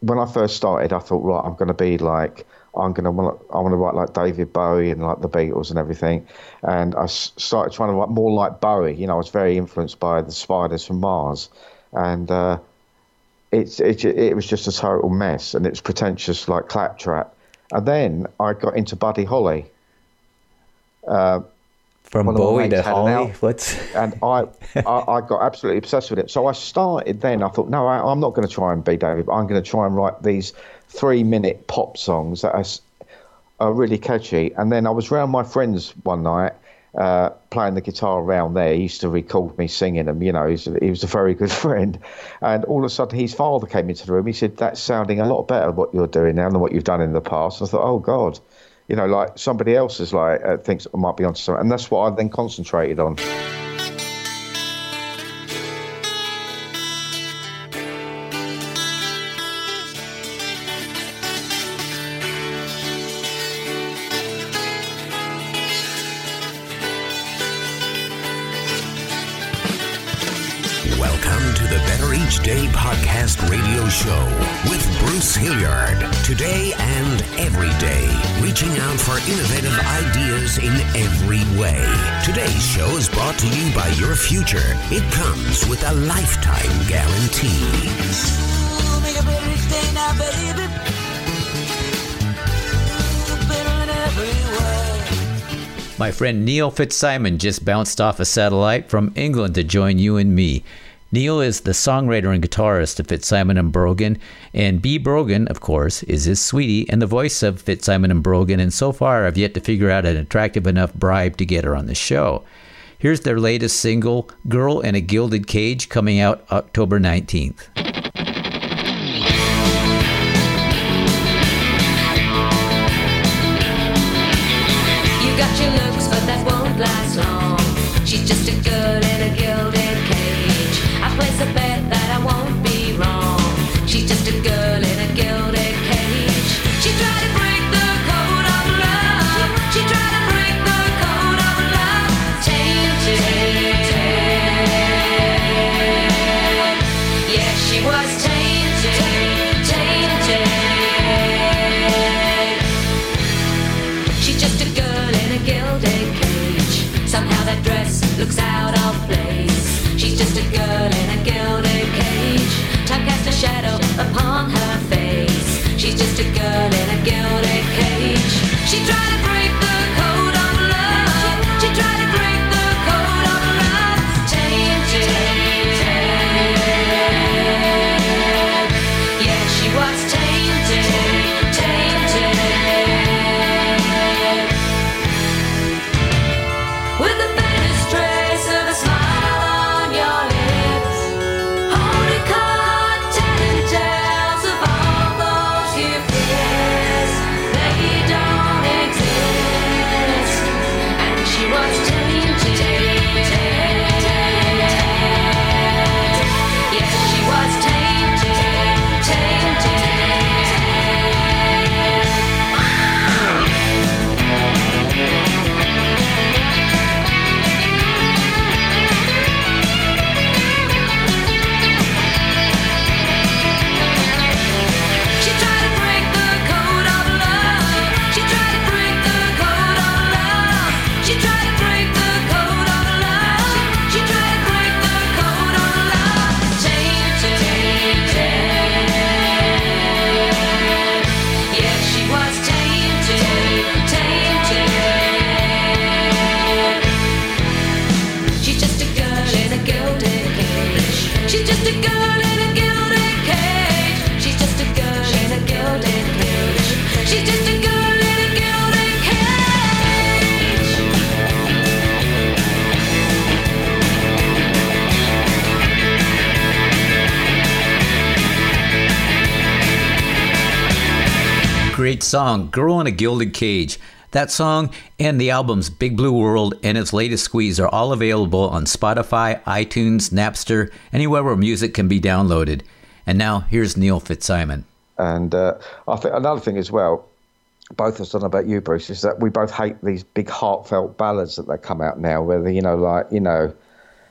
when I first started, I thought, right, I'm going to be like, I'm going to I want to write like David Bowie and like the Beatles and everything. And I started trying to write more like Bowie. You know, I was very influenced by the Spiders from Mars, and uh, it's it, it was just a total mess, and it's pretentious like Claptrap. And then I got into Buddy Holly. Uh, from Bowie to Holly, what's and I, I, I got absolutely obsessed with it. So I started then. I thought, no, I, am not going to try and be David. I'm going to try and write these three-minute pop songs that are, are really catchy. And then I was around my friends one night, uh, playing the guitar around there. He used to record me singing them. You know, he's, he was a very good friend. And all of a sudden, his father came into the room. He said, "That's sounding a lot better what you're doing now than what you've done in the past." I thought, "Oh God." You know, like somebody else is like uh, thinks I might be onto something, and that's what I then concentrated on. Day podcast radio show with Bruce Hilliard. Today and every day, reaching out for innovative ideas in every way. Today's show is brought to you by your future. It comes with a lifetime guarantee. My friend Neil Fitzsimon just bounced off a satellite from England to join you and me. Neil is the songwriter and guitarist of Fitzsimon and Brogan, and B. Brogan, of course, is his sweetie and the voice of Fitzsimon and Brogan, and so far I've yet to figure out an attractive enough bribe to get her on the show. Here's their latest single, Girl in a Gilded Cage, coming out October 19th. Song, Girl in a Gilded Cage. That song and the albums Big Blue World and its latest squeeze are all available on Spotify, iTunes, Napster, anywhere where music can be downloaded. And now here's Neil Fitzsimon. And uh, I think another thing as well, both of us don't know about you, Bruce, is that we both hate these big heartfelt ballads that they come out now, where they, you know, like you know,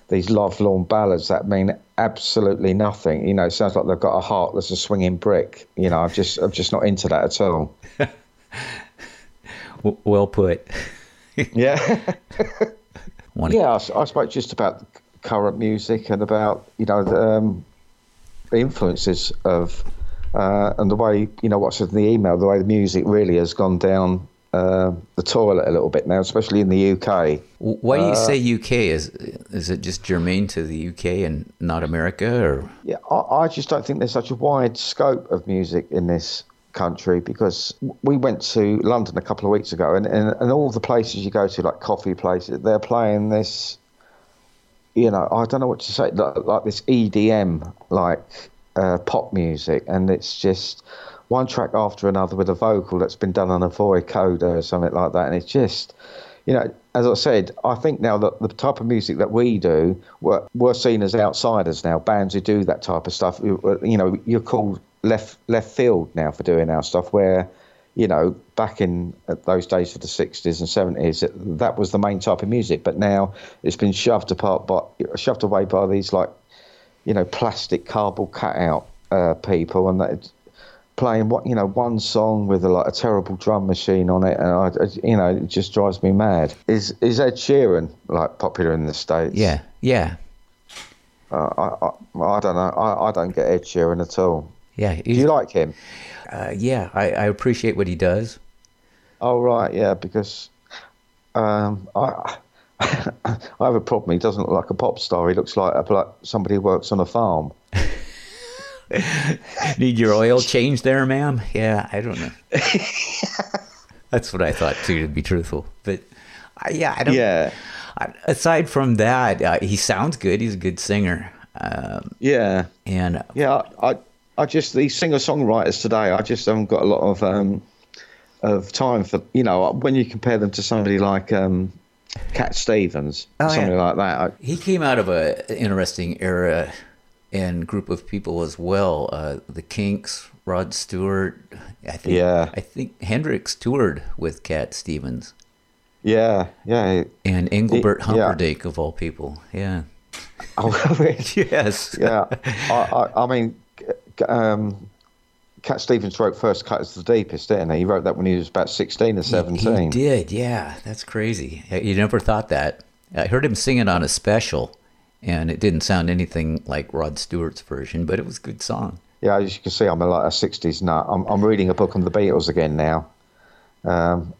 these lovelorn ballads that mean absolutely nothing. You know, it sounds like they've got a heart that's a swinging brick. You know, I'm just I'm just not into that at all. Well put. Yeah. Yeah, I, spoke just about current music and about you know the, um, influences of uh, and the way you know what's in the email, the way the music really has gone down uh, the toilet a little bit now, especially in the UK. Why do you say UK? Is is it just germane to the UK and not America, or Yeah, I, I just don't think there's such a wide scope of music in this country because we went to London a couple of weeks ago and, and, and all the places you go to, like coffee places, they're playing this, you know, I don't know what to say, like, like this EDM, like uh, pop music. And it's just one track after another with a vocal that's been done on a vocoder or something like that. And it's just, you know, as I said, I think now that the type of music that we do, we're, we're seen as outsiders now. Bands who do that type of stuff, you you know, you're called left left field now for doing our stuff. Where, you know, back in those days of the '60s and '70s, that, that was the main type of music. But now it's been shoved apart, by, shoved away by these like, you know, plastic cardboard cutout uh, people, and that playing what you know one song with a, like a terrible drum machine on it, and I, you know it just drives me mad. Is is Ed Sheeran like popular in the states? yeah, yeah, uh, I, I I don't know. I, I don't get Ed Sheeran at all. yeah, Do you like him? uh, yeah. I, I appreciate what he does. Oh right, yeah, because um, I I have a problem. He doesn't look like a pop star. He looks like a, like somebody who works on a farm. Need your oil change there, ma'am? Yeah, I don't know. That's what I thought too, to be truthful. But I, yeah, I don't. Yeah, I, aside from that, uh, he sounds good. He's a good singer. Um, yeah. and Yeah, I, I just these singer songwriters today. I just haven't got a lot of um, of time for you know when you compare them to somebody like um, Cat Stevens, Oh, something yeah. like that. I, he came out of an interesting era and group of people as well. Uh, the Kinks, Rod Stewart. I think. Yeah. I think Hendrix toured with Cat Stevens yeah, yeah. and Engelbert yeah. Humperdinck of all people. Yeah. Oh, really? Yes. yeah. I, I, I mean, um, Cat Stevens wrote First Cut is the Deepest, didn't he? He wrote that when he was about sixteen or seventeen. He did, yeah. That's crazy. You never thought that. I heard him sing it on a special, and it didn't sound anything like Rod Stewart's version, but it was a good song. Yeah, as you can see, I'm a, like a '60s nut. I'm, I'm reading a book on the Beatles again now, um,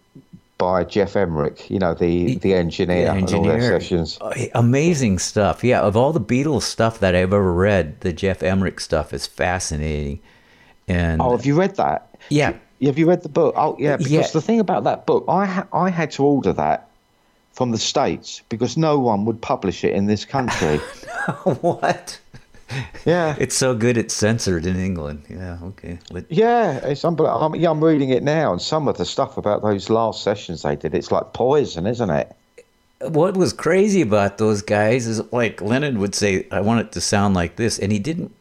by Geoff Emerick. You know, the the engineer, and all their sessions. Oh, Amazing stuff. Yeah, of all the Beatles stuff that I've ever read, the Geoff Emerick stuff is fascinating. And Oh, have you read that? yeah, Have you read the book? Oh, yeah. Because Yeah. the thing about that book, I ha- I had to order that from the states because no one would publish it in this country. what? yeah. It's so good it's censored in England. Yeah, okay. But Yeah, it's unbelievable. I'm, yeah, I'm reading it now, and some of the stuff about those last sessions they did, it's like poison, isn't it? what was crazy about those guys is like Lennon would say, I want it to sound like this, and he didn't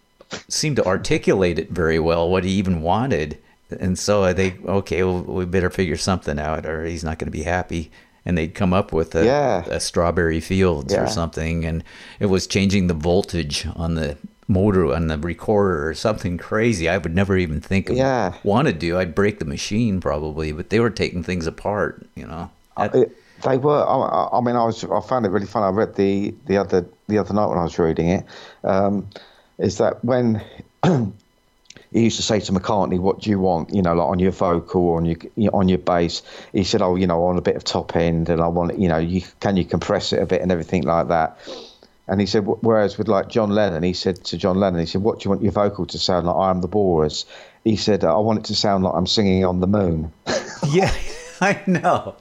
seem to articulate it very well, what he even wanted. And so they, okay, well, we better figure something out, or he's not going to be happy. And they'd come up with a, Yeah. a Strawberry Fields Yeah. or something, and it was changing the voltage on the motor on the recorder or something crazy. I would never even think of Yeah. want to do. I'd break the machine probably, but they were taking things apart, you know. That- It- they were. I, I- I mean, I was. I found it really fun. I read the the other the other night when I was reading it. Um, is that when he used to say to McCartney, "What do you want?" You know, like on your vocal or on your on your bass. He said, "Oh, you know, I want a bit of top end, and I want, you know, you can you compress it a bit and everything like that." And he said, whereas with like John Lennon, he said to John Lennon, he said, "What do you want your vocal to sound like?" I am the Walrus. He said, "I want it to sound like I'm singing on the moon." yeah, I know.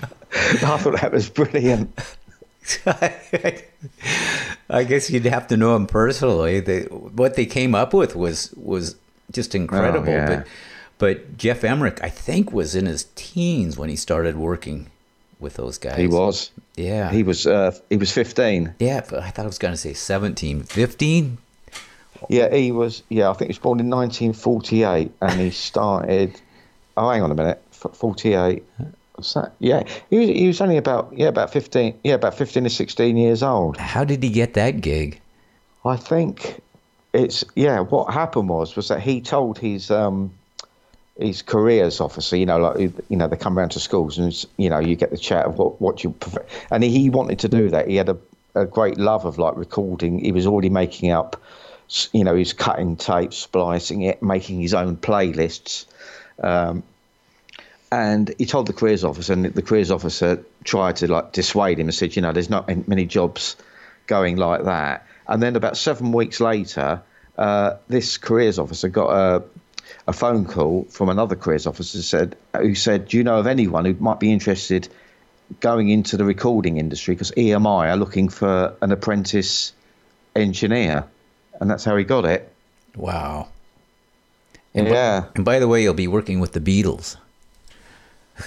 I thought that was brilliant. I guess you'd have to know them personally. They, what they came up with was was just incredible. Oh, yeah. But but Geoff Emerick, I think, was in his teens when he started working with those guys. He was. Yeah. He was. Uh, he was 15. yeah, but I thought I was going to say 17, 15. Yeah, he was. Yeah, I think he was born in 1948, and he started. Oh, hang on a minute. 48, What's that? Yeah, he was, he was only about yeah about fifteen yeah about fifteen or sixteen years old. How did he get that gig? I think it's yeah. What happened was was that he told his um his careers officer, you know, like you know, they come around to schools and it's, you know you get the chat of what what you prefer. and he wanted to do that. He had a, a great love of like recording. He was already making up, you know, he's cutting tape, splicing it, making his own playlists. Um, and he told the careers officer, and the careers officer tried to like dissuade him and said, you know, there's not many jobs going like that. And then about seven weeks later, uh, this careers officer got a, a phone call from another careers officer said, who said, do you know of anyone who might be interested going into the recording industry? Because EMI are looking for an apprentice engineer. And that's how he got it. Wow. Yeah. And by the way, you'll be working with the Beatles.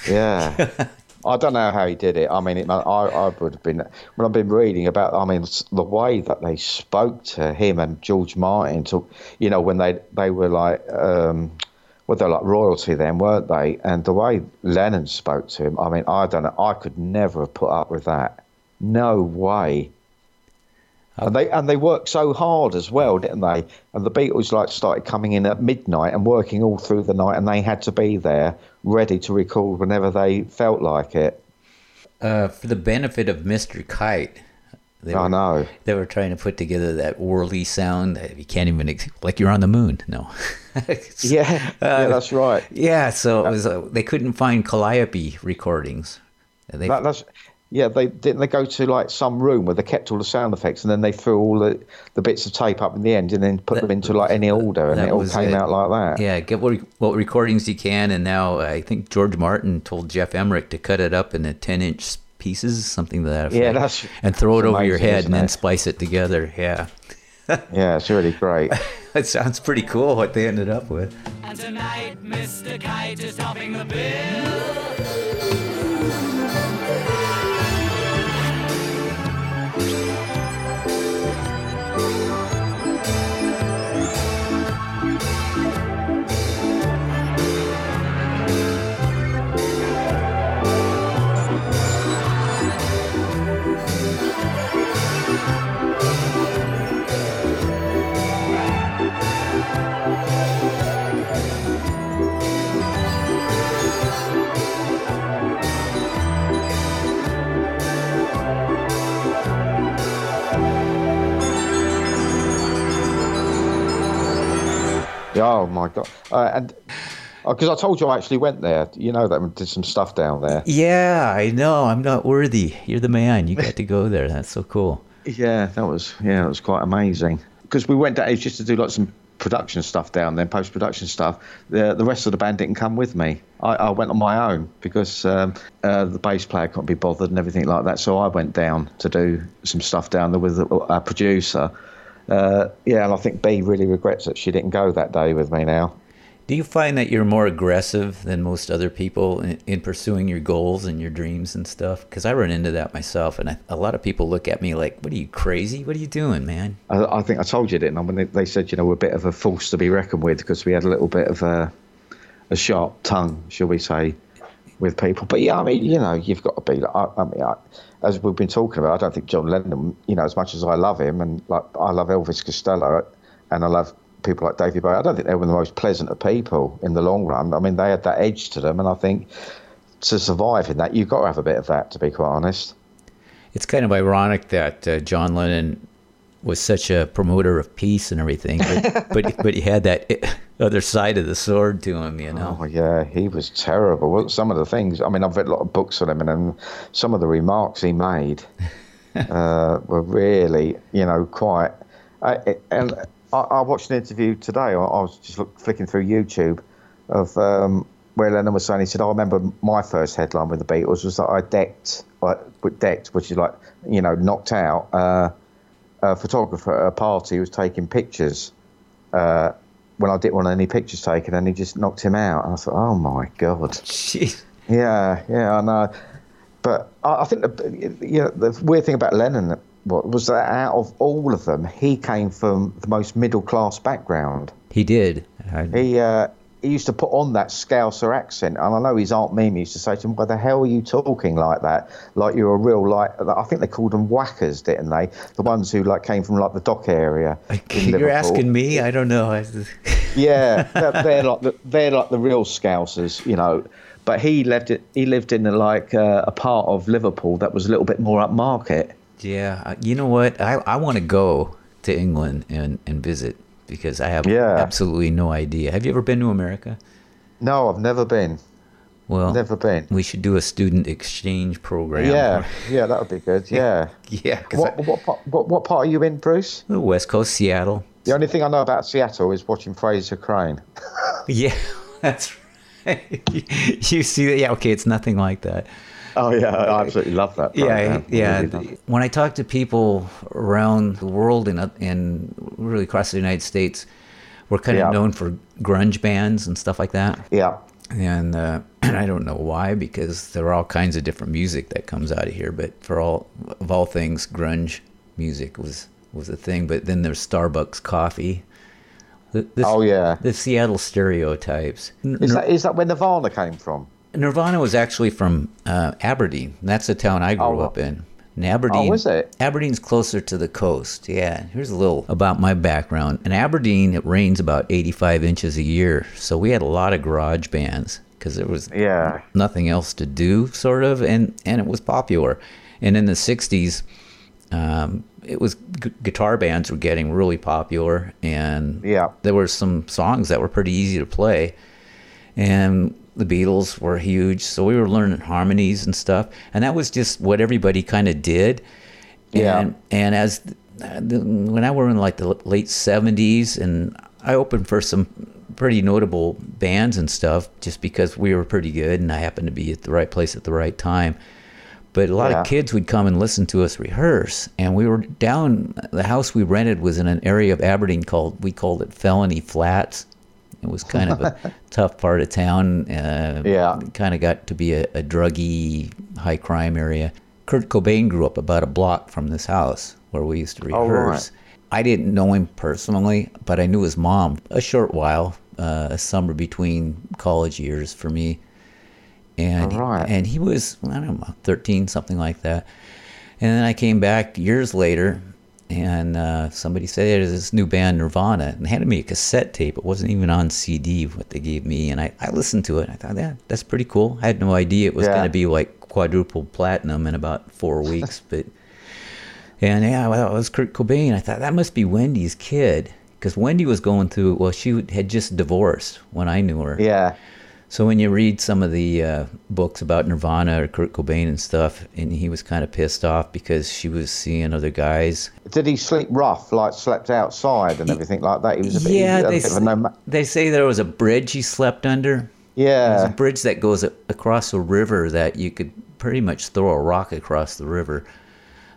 Yeah. I don't know how he did it. I mean, it, I, I would have been when I've been reading about. I mean, the way that they spoke to him and George Martin. To you know, when they they were like, um, well, they're like royalty then, weren't they? And the way Lennon spoke to him. I mean, I don't know. I could never have put up with that. No way. And they and they worked so hard as well, didn't they? And the Beatles like started coming in at midnight and working all through the night, and they had to be there ready to record whenever they felt like it. Uh, for the benefit of Mr. Kite, they I were, know. they were trying to put together that whirly sound. that You can't even like you're on the moon. No. Yeah, yeah, that's right. Yeah, so it was. Uh, they couldn't find Calliope recordings. They, That, that's yeah. They didn't they go to like some room where they kept all the sound effects, and then they threw all the, the bits of tape up in the end, and then put them into like any order, and it all came it. out like that. Yeah, get what, what recordings you can, and now I think George Martin told Geoff Emerick to cut it up into ten inch pieces, something to that effect. Yeah, that's- and throw it that's over your head isn't and then it? splice it together. Yeah, Yeah, it's really great. it sounds pretty cool what they ended up with. And tonight, Mr. Kite is topping the bill. Oh my god! Uh, and because I told you I actually went there, you know that and did some stuff down there. Yeah, I know. I'm not worthy. You're the man. You got to go there. That's so cool. Yeah, that was yeah, it was quite amazing. Because we went down just to do like some production stuff down there, post production stuff. The the rest of the band didn't come with me. I, I went on my own because um, uh, the bass player couldn't be bothered and everything like that. So I went down to do some stuff down there with a producer. Uh, yeah, and I think B really regrets that she didn't go that day with me now. Do you find that you're more aggressive than most other people in, in pursuing your goals and your dreams and stuff? Because I run into that myself, and I, a lot of people look at me like, "What are you crazy? What are you doing, man?" I, I think I told you, didn't I? When they, they said, you know, we're a bit of a force to be reckoned with because we had a little bit of a, a sharp tongue, shall we say, with people. But yeah, I mean, you know, you've got to be. Like, I, I mean, I, as we've been talking about, I don't think John Lennon, you know, as much as I love him and like I love Elvis Costello and I love people like David Bowie, I don't think they were the most pleasant of people in the long run. I mean, they had that edge to them, and I think to survive in that, you've got to have a bit of that, to be quite honest. It's kind of ironic that uh, John Lennon was such a promoter of peace and everything, but but, but he had that other side of the sword to him, you know. Oh yeah, he was terrible. Well, some of the things. I mean, I've read a lot of books on him, and, and some of the remarks he made uh, were really, you know, quite. I, and I, I watched an interview today. I, I was just look, flicking through YouTube of um, where Lennon was saying. He said, "I remember my first headline with the Beatles was that I decked, like, decked, which is like, you know, knocked out." Uh, a photographer at a party who was taking pictures uh, when I didn't want any pictures taken, and he just knocked him out. And I thought, oh my god, Jeez. yeah, yeah, I know. But I, I think the you know the weird thing about Lennon was that out of all of them, he came from the most middle class background. He did. I, He uh, he used to put on that Scouser accent, and I know his aunt Mimi used to say to him, "Why the hell are you talking like that? Like you're a real like." I think they called them whackers, didn't they? The ones who like came from like the dock area. You're asking me? I don't know. Yeah, they're, they're like the, they're like the real Scousers, you know. But he lived it. He lived in like uh, a part of Liverpool that was a little bit more upmarket. yeah, uh, you know what? I, I want to go to England and, and visit because I have Yeah. absolutely no idea. Have you ever been to America? No, I've never been. Well, Never been. we should do a student exchange program. Yeah, yeah, that would be good. Yeah. yeah. What, I- what, part- what, what part are you in, Bruce? the West Coast, Seattle. The only thing I know about Seattle is watching Frasier Crane. Yeah, that's right. you see that? Yeah, okay, it's nothing like that. Oh yeah, I absolutely love that. Yeah, program. I yeah. really. When I talk to people around the world and and really across the United States, we're kind of known for grunge bands and stuff like that. yeah, And uh, I don't know why because there are all kinds of different music that comes out of here. But for all of all things, grunge music was was a thing. But then there's Starbucks coffee. Oh, yeah. the Seattle stereotypes. is that is that where Nirvana came from? Nirvana was actually from uh, Aberdeen. That's the town I grew Oh. up in. And Aberdeen. Oh, was it? Aberdeen's closer to the coast. Yeah. Here's a little about my background. In Aberdeen, it rains about 85 inches a year, so we had a lot of garage bands because there was Yeah, nothing else to do, sort of, and and it was popular. And in the 60s, um, it was gu- guitar bands were getting really popular, and Yeah. there were some songs that were pretty easy to play, and the Beatles were huge, so we were learning harmonies and stuff, and that was just what everybody kind of did. Yeah. And, and as the, when I were in like the late '70s, and I opened for some pretty notable bands and stuff, just because we were pretty good, and I happened to be at the right place at the right time. But a lot Yeah. of kids would come and listen to us rehearse, and we were down. The house we rented was in an area of Aberdeen called we called it Felony Flats. It was kind of a tough part of town. Uh, Yeah. kind of got to be a, a druggy, high crime area. Kurt Cobain grew up about a block from this house where we used to rehearse. Oh, right. I didn't know him personally, but I knew his mom a short while, uh, a summer between college years for me. And right. and he was I don't know 13 something like that. And then I came back years later and uh, somebody said there's this new band Nirvana and handed me a cassette tape. It wasn't even on CD what they gave me and I, I listened to it. I thought, yeah, that's pretty cool. I had no idea it was Yeah. going to be like quadruple platinum in about four weeks, but and yeah, well, it was Kurt Cobain. I thought that must be Wendy's kid because Wendy was going through. Well, she had just divorced when I knew her. yeah, So when you read some of the uh, books about Nirvana or Kurt Cobain and stuff, and he was kind of pissed off because she was seeing other guys. Did he sleep rough, like slept outside and everything like that? He was a bit, yeah, a they bit of s- a no- they say there was a bridge he slept under. Yeah, there's a bridge that goes across a river that you could pretty much throw a rock across the river.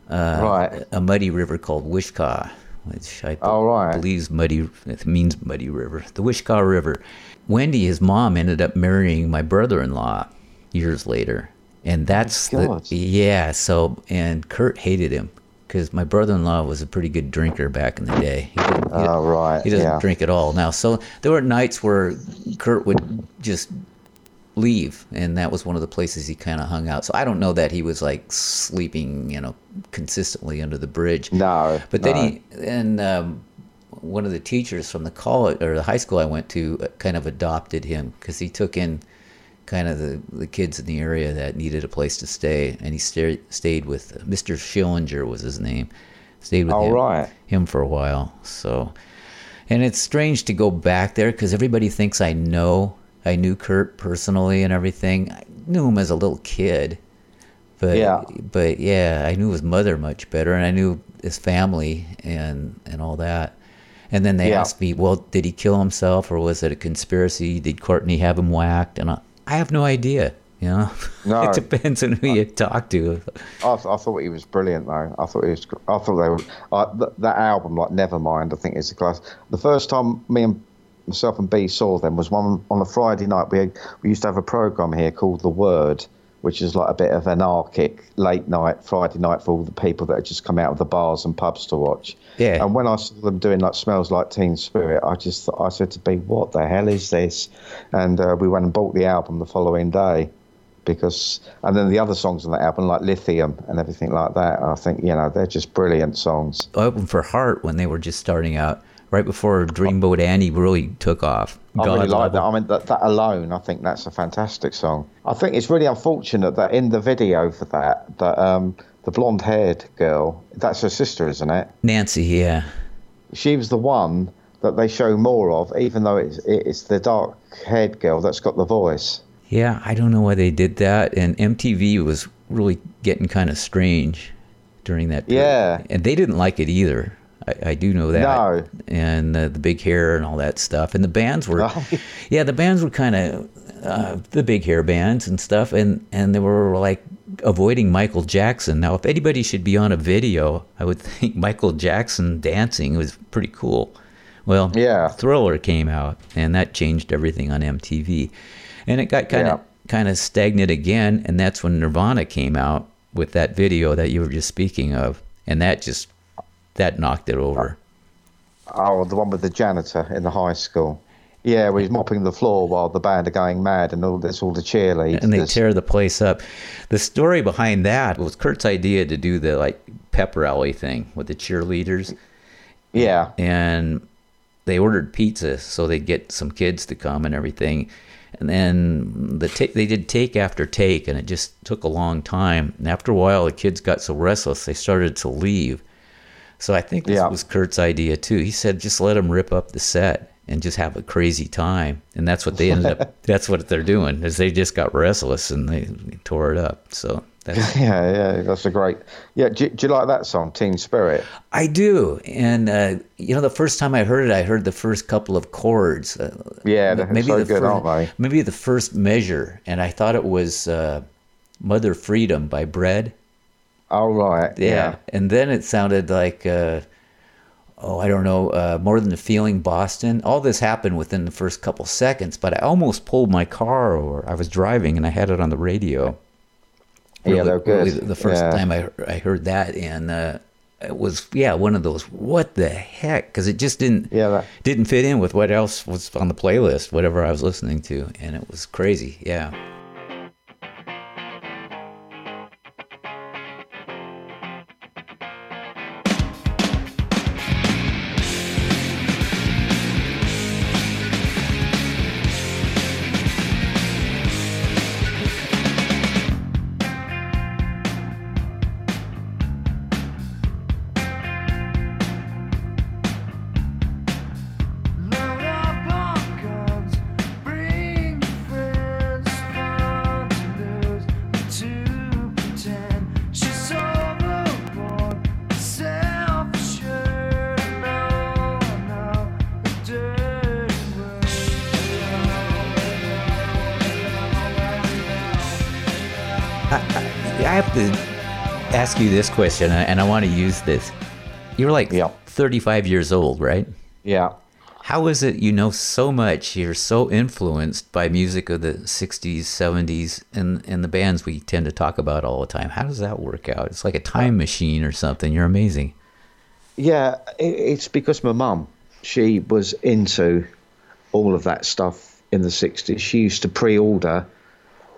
Uh, right. A muddy river called Wishkah, which I Oh, right. believe's muddy. It means muddy river. The Wishkah River. Wendy, his mom, ended up marrying my brother-in-law years later, and that's the, yeah. So and Kurt hated him because my brother-in-law was a pretty good drinker back in the day. He didn't, he, Oh, right, He doesn't yeah. drink at all now. So there were nights where Kurt would just leave, and that was one of the places he kind of hung out. So I don't know that he was like sleeping, you know, consistently under the bridge. No, but then no. he and um, one of the teachers from the college or the high school I went to uh, kind of adopted him because he took in kind of the, the kids in the area that needed a place to stay, and he sta- stayed with uh, Mr. Schillinger was his name. Stayed with Oh, him, right. him for a while. So, and it's strange to go back there because everybody thinks I know. I knew Kurt personally and everything. I knew him as a little kid, but Yeah. but yeah, I knew his mother much better, and I knew his family and and all that. And then they Yeah. asked me, well, did he kill himself or was it a conspiracy? Did Courtney have him whacked? And I, I have no idea. You know, No. it depends on who you talk to. I, I thought he was brilliant though. I thought he was. I thought they were. Uh, th- that album, like Nevermind, I think is a class. The first time me and myself and B saw them was one on a Friday night. We had, we used to have a program here called The Word, which is like a bit of anarchic late night Friday night for all the people that had just come out of the bars and pubs to watch. Yeah. And when I saw them doing like "Smells Like Teen Spirit," I just thought, I said to B, "What the hell is this?" And uh, we went and bought the album the following day because, and then the other songs on that album like "Lithium" and everything like that. I think you know they're just brilliant songs. Open for Heart when they were just starting out, right before Dreamboat Annie really took off. I really like that. I mean, that, that alone, I think that's a fantastic song. I think it's really unfortunate that in the video for that, that um, the blonde-haired girl, that's her sister, isn't it? Nancy, yeah. She was the one that they show more of, even though it's it's the dark-haired girl that's got the voice. Yeah, I don't know why they did that. And MTV was really getting kind of strange during that period. Yeah. And they didn't like it either. I, I do know that. No. And uh, the big hair and all that stuff. And the bands were, Right. yeah, the bands were kind of uh, the big hair bands and stuff. And, and they were like avoiding Michael Jackson. Now, if anybody should be on a video, I would think Michael Jackson dancing was pretty cool. Well, Yeah. Thriller came out, and that changed everything on MTV. And it got kind of Yeah. kind of stagnant again, and that's when Nirvana came out with that video that you were just speaking of, and that just that knocked it over. Oh, the one with the janitor in the high school. Yeah, where he's mopping the floor while the band are going mad and all this, all the cheerleaders. And they tear the place up. The story behind that was Kurt's idea to do the like pep rally thing with the cheerleaders. Yeah, and they ordered pizza so they'd get some kids to come and everything. And then the ta- they did take after take, and it just took a long time. And after a while, the kids got so restless they started to leave. So I think this Yeah. was Kurt's idea too. He said, just let them rip up the set and just have a crazy time. And that's what they ended up. That's what they're doing is they just got restless and they tore it up. So that's yeah, yeah. That's a great. Yeah, do, do you like that song, Teen Spirit? I do, and uh, you know, the first time I heard it, I heard the first couple of chords. Uh, Yeah, they're so the good, first, aren't they? Maybe the first measure, and I thought it was uh, "Mother Freedom" by Bread. Oh right. Yeah, and then it sounded like, uh, oh, I don't know, uh, more than the feeling, Boston. All this happened within the first couple seconds, but I almost pulled my car over. I was driving and I had it on the radio. Yeah, they're good. really the first Yeah. time I I heard that, and uh, it was yeah one of those what the heck because it just didn't Yeah, that- didn't fit in with what else was on the playlist, whatever I was listening to, and it was crazy. Yeah. Have to ask you this question, and I want to use this. You're like Yeah. 35 years old, right? Yeah. How is it you know so much? You're so influenced by music of the 60s, 70s, and, and the bands we tend to talk about all the time. How does that work out? It's like a time machine or something. You're amazing. Yeah, it's because my mum, she was into all of that stuff in the '60s. She used to pre-order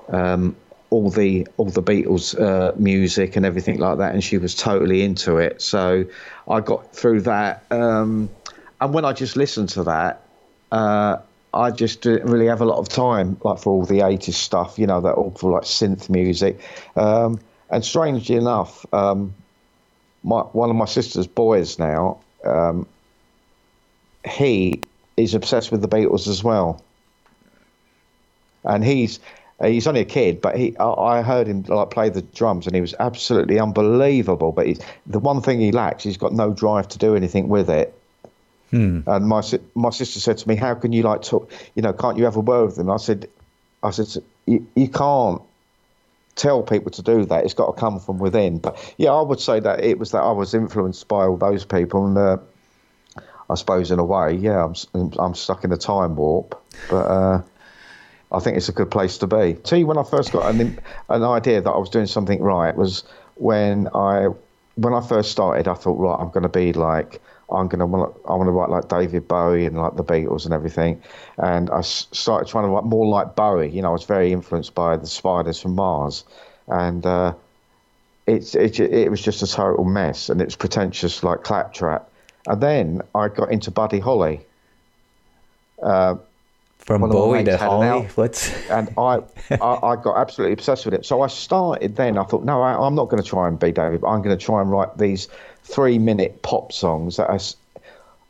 um, all the all the Beatles uh, music and everything like that, and she was totally into it. So I got through that, um, and when I just listened to that, uh, I just didn't really have a lot of time, like for all the '80s stuff, you know, that awful like synth music. Um, and strangely enough, um, my one of my sister's boys now, um, he is obsessed with the Beatles as well, and he's he's only a kid, but he I, I heard him like play the drums, and he was absolutely unbelievable. But he's, the one thing he lacks, he's got no drive to do anything with it. And my my sister said to me, "How can you like talk? You know, can't you have a word with them?" I said, "I said you, you can't." tell people to do that. It's got to come from within. But yeah, I would say that it was that I was influenced by all those people, and uh, I suppose in a way, yeah, I'm I'm stuck in a time warp. But uh, I think it's a good place to be. Tell you when I first got an an idea that I was doing something right was when I when I first started. I thought, right, I'm going to be like I'm going to want I want to write like David Bowie and like the Beatles and everything. And I started trying to write more like Bowie. You know, I was very influenced by the Spiders from Mars, and uh, it's it, it was just a total mess, and it was pretentious like claptrap. And then I got into Buddy Holly. From Bowie to Holly. What's and I, I, I got absolutely obsessed with it. So I started then. I thought, no, I, I'm not going to try and be David. I'm going to try and write these three-minute pop songs that are,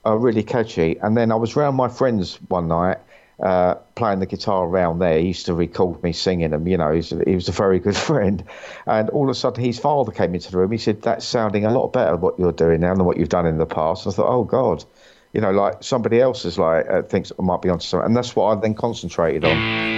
are really catchy. And then I was round my friends one night, uh, playing the guitar around there. He used to record me singing them. You know, he's, he was a very good friend. And all of a sudden, his father came into the room. He said, "That's sounding a lot better what you're doing now than what you've done in the past." I thought, "Oh God." You know, like somebody else is like uh, thinks I might be onto something, and that's what I then concentrated on.